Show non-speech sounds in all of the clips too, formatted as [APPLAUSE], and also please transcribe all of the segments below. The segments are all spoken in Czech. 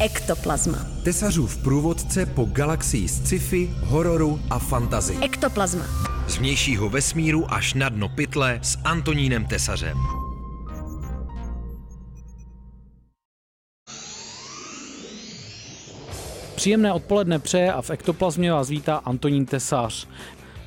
Ektoplazma. Tesařův průvodce po galaxii sci-fi, hororu a fantazy. Ektoplazma. Z vnějšího vesmíru až na dno pytle s Antonínem Tesařem. Příjemné odpoledne přeje a v Ektoplazmě vás vítá Antonín Tesař.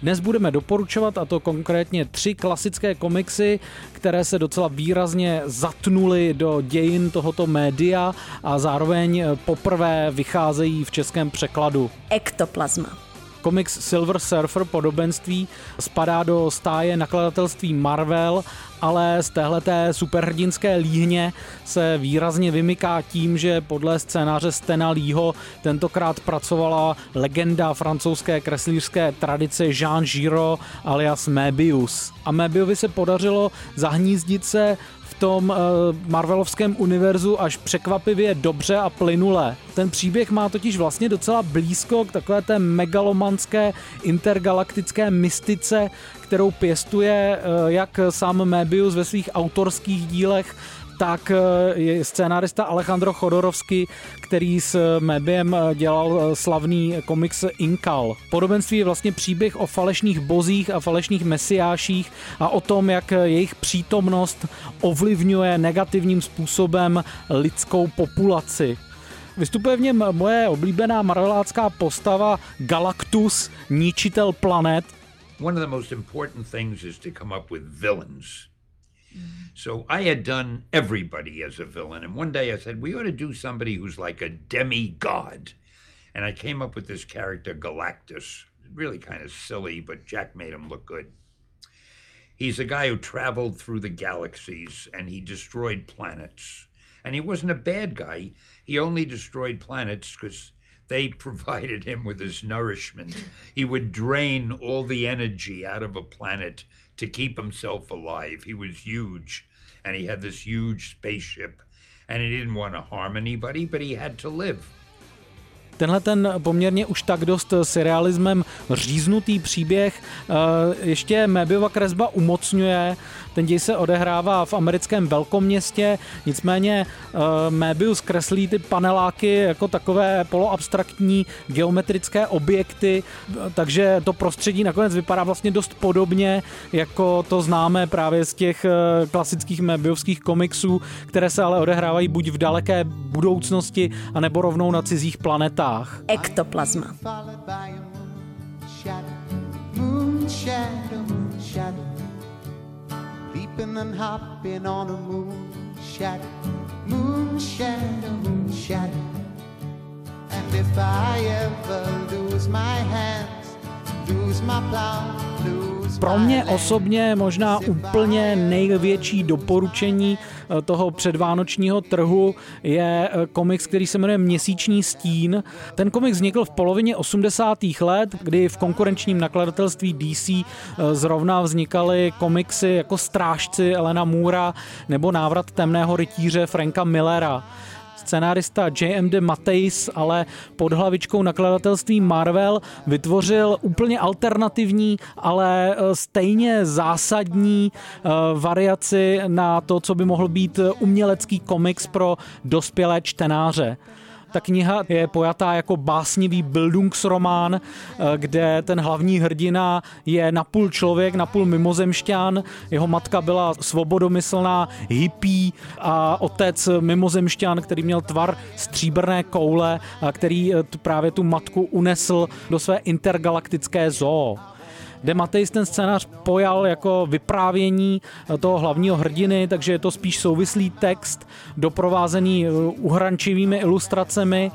Dnes budeme doporučovat, a to konkrétně tři klasické komiksy, které se docela výrazně zatnuly do dějin tohoto média a zároveň poprvé vycházejí v českém překladu. Ektoplazma. Komiks Silver Surfer podobenství spadá do stáje nakladatelství Marvel, ale z téhleté superhrdinské líhně se výrazně vymyká tím, že podle scénáře Stena Leeho tentokrát pracovala legenda francouzské kreslířské tradice Jean Giraud alias Möbius. A Möbiovi se podařilo zahnízdit se tom uh, Marvelovském univerzu až překvapivě dobře a plynule. Ten příběh má totiž vlastně docela blízko k takové té megalomanské intergalaktické mystice, kterou pěstuje uh, jak sám Möbius ve svých autorských dílech, tak eh, je scénárista Alejandro Chodorovsky, který s Mebiem eh, dělal eh, slavný komiks Inkal. Podobenství je vlastně příběh o falešných bozích a falešných mesiáších a o tom, jak jejich přítomnost ovlivňuje negativním způsobem lidskou populaci. Vystupuje v něm moje oblíbená marvelácká postava Galactus, ničitel planet. One of the most important things is to come up with villains So I had done everybody as a villain. And one day I said, we ought to do somebody who's like a demigod. And I came up with this character, Galactus. Really kind of silly, but Jack made him look good. He's a guy who traveled through the galaxies and he destroyed planets. And he wasn't a bad guy. He only destroyed planets because they [LAUGHS] provided him with his nourishment. He would drain all the energy out of a planet to keep himself alive. He was huge, and he had this huge spaceship, and he didn't want to harm anybody, but he had to live. Tenhle ten poměrně už tak dost serialismem říznutý příběh eh, ještě Mebiova kresba umocňuje. Ten děj se odehrává v americkém velkoměstě, nicméně uh, Möbius kreslí ty paneláky jako takové poloabstraktní geometrické objekty, takže to prostředí nakonec vypadá vlastně dost podobně, jako to známe právě z těch uh, klasických Möbiovských komiksů, které se ale odehrávají buď v daleké budoucnosti, anebo rovnou na cizích planetách. Ektoplazma. Moon shadow, shadow. Leaping and hopping on a moon shadow, moon shadow, moon shadow. And if I ever lose my hands, lose my plow, Pro mě osobně možná úplně největší doporučení eh, toho předvánočního trhu je eh, komiks, který se jmenuje Měsíční stín. Ten komiks vznikl v polovině 80. let, kdy v konkurenčním nakladatelství DC eh, zrovna vznikaly komiksy jako Strážci Elena Moora nebo Návrat temného rytíře Franka Millera scenárista J.M.D. Mateis, ale pod hlavičkou nakladatelství Marvel vytvořil úplně alternativní, ale e, stejně zásadní e, variaci na to, co by mohl být umělecký komiks pro dospělé čtenáře. Ta kniha je pojatá jako básnivý Bildungsromán, eh, kde ten hlavní hrdina je napůl člověk, napůl mimozemšťan. Jeho matka byla svobodomyslná hippie a otec mimozemšťan, který měl tvar stříbrné koule který eh, právě tu matku unesl do své intergalaktické zoo. De Matejs ten scénář pojal jako vyprávění toho hlavního hrdiny, takže je to spíš souvislý text, doprovázený eh, uhrančivými ilustracemi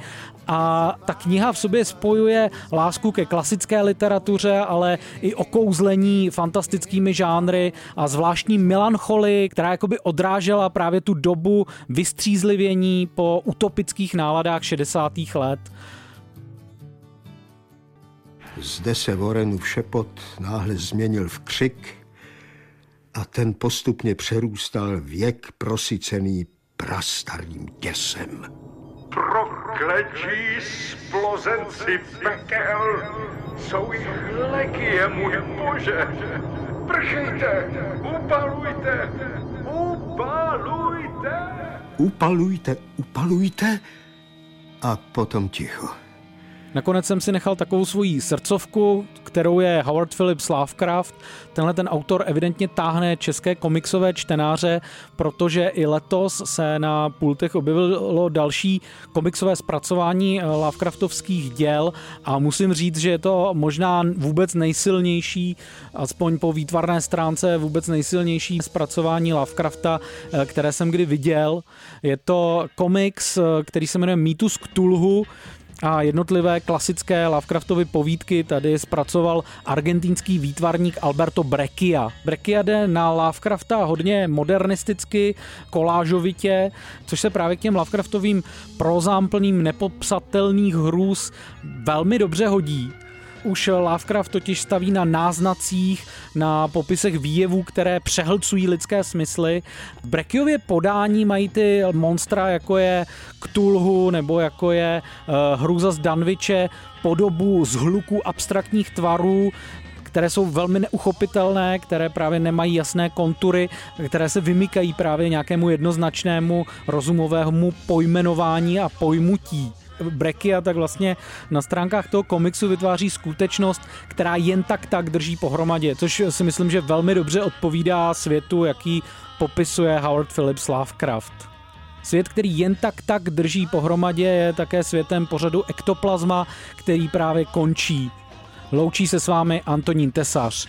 a ta kniha v sobě spojuje lásku ke klasické literatuře, ale i okouzlení fantastickými žánry a zvláštní melancholii, která jakoby odrážela právě tu dobu vystřízlivění po utopických náladách 60. let. Zde se Vorenův šepot náhle změnil v křik a ten postupně přerůstal věk prosycený prastarým děsem. Prokletí splozenci pekel jsou jich legie, můj bože. Prchejte, upalujte, upalujte. Upalujte, upalujte? A potom ticho. Nakonec jsem si nechal takovou svoji srdcovku, kterou je Howard Phillips Lovecraft. Tenhle ten autor evidentně táhne české komiksové čtenáře, protože i letos se na pultech objevilo další komiksové zpracování Lovecraftovských děl a musím říct, že je to možná vůbec nejsilnější, aspoň po výtvarné stránce vůbec nejsilnější zpracování Lovecrafta, které jsem kdy viděl. Je to komiks, který se jmenuje Mýtus Cthulhu, a jednotlivé klasické Lovecraftovy povídky tady zpracoval argentinský výtvarník Alberto Breccia. Breccia jde na Lovecrafta hodně modernisticky, kolážovitě, což se právě k těm Lovecraftovým prozám plným nepopsatelných hrůz velmi dobře hodí. Už Lovecraft totiž staví na náznacích, na popisech výjevů, které přehlcují lidské smysly. V Brekiově podání mají ty monstra, jako je Cthulhu nebo jako je uh, Hruza z Danviče, podobu z hluku abstraktních tvarů, které jsou velmi neuchopitelné, které právě nemají jasné kontury, které se vymykají právě nějakému jednoznačnému rozumovému pojmenování a pojmutí. Brekia, tak vlastně na stránkách toho komiksu vytváří skutečnost, která jen tak tak drží pohromadě, což si myslím, že velmi dobře odpovídá světu, jaký popisuje Howard Phillips Lovecraft. Svět, který jen tak tak drží pohromadě, je také světem pořadu Ektoplazma, který právě končí. Loučí se s vámi Antonín Tesař.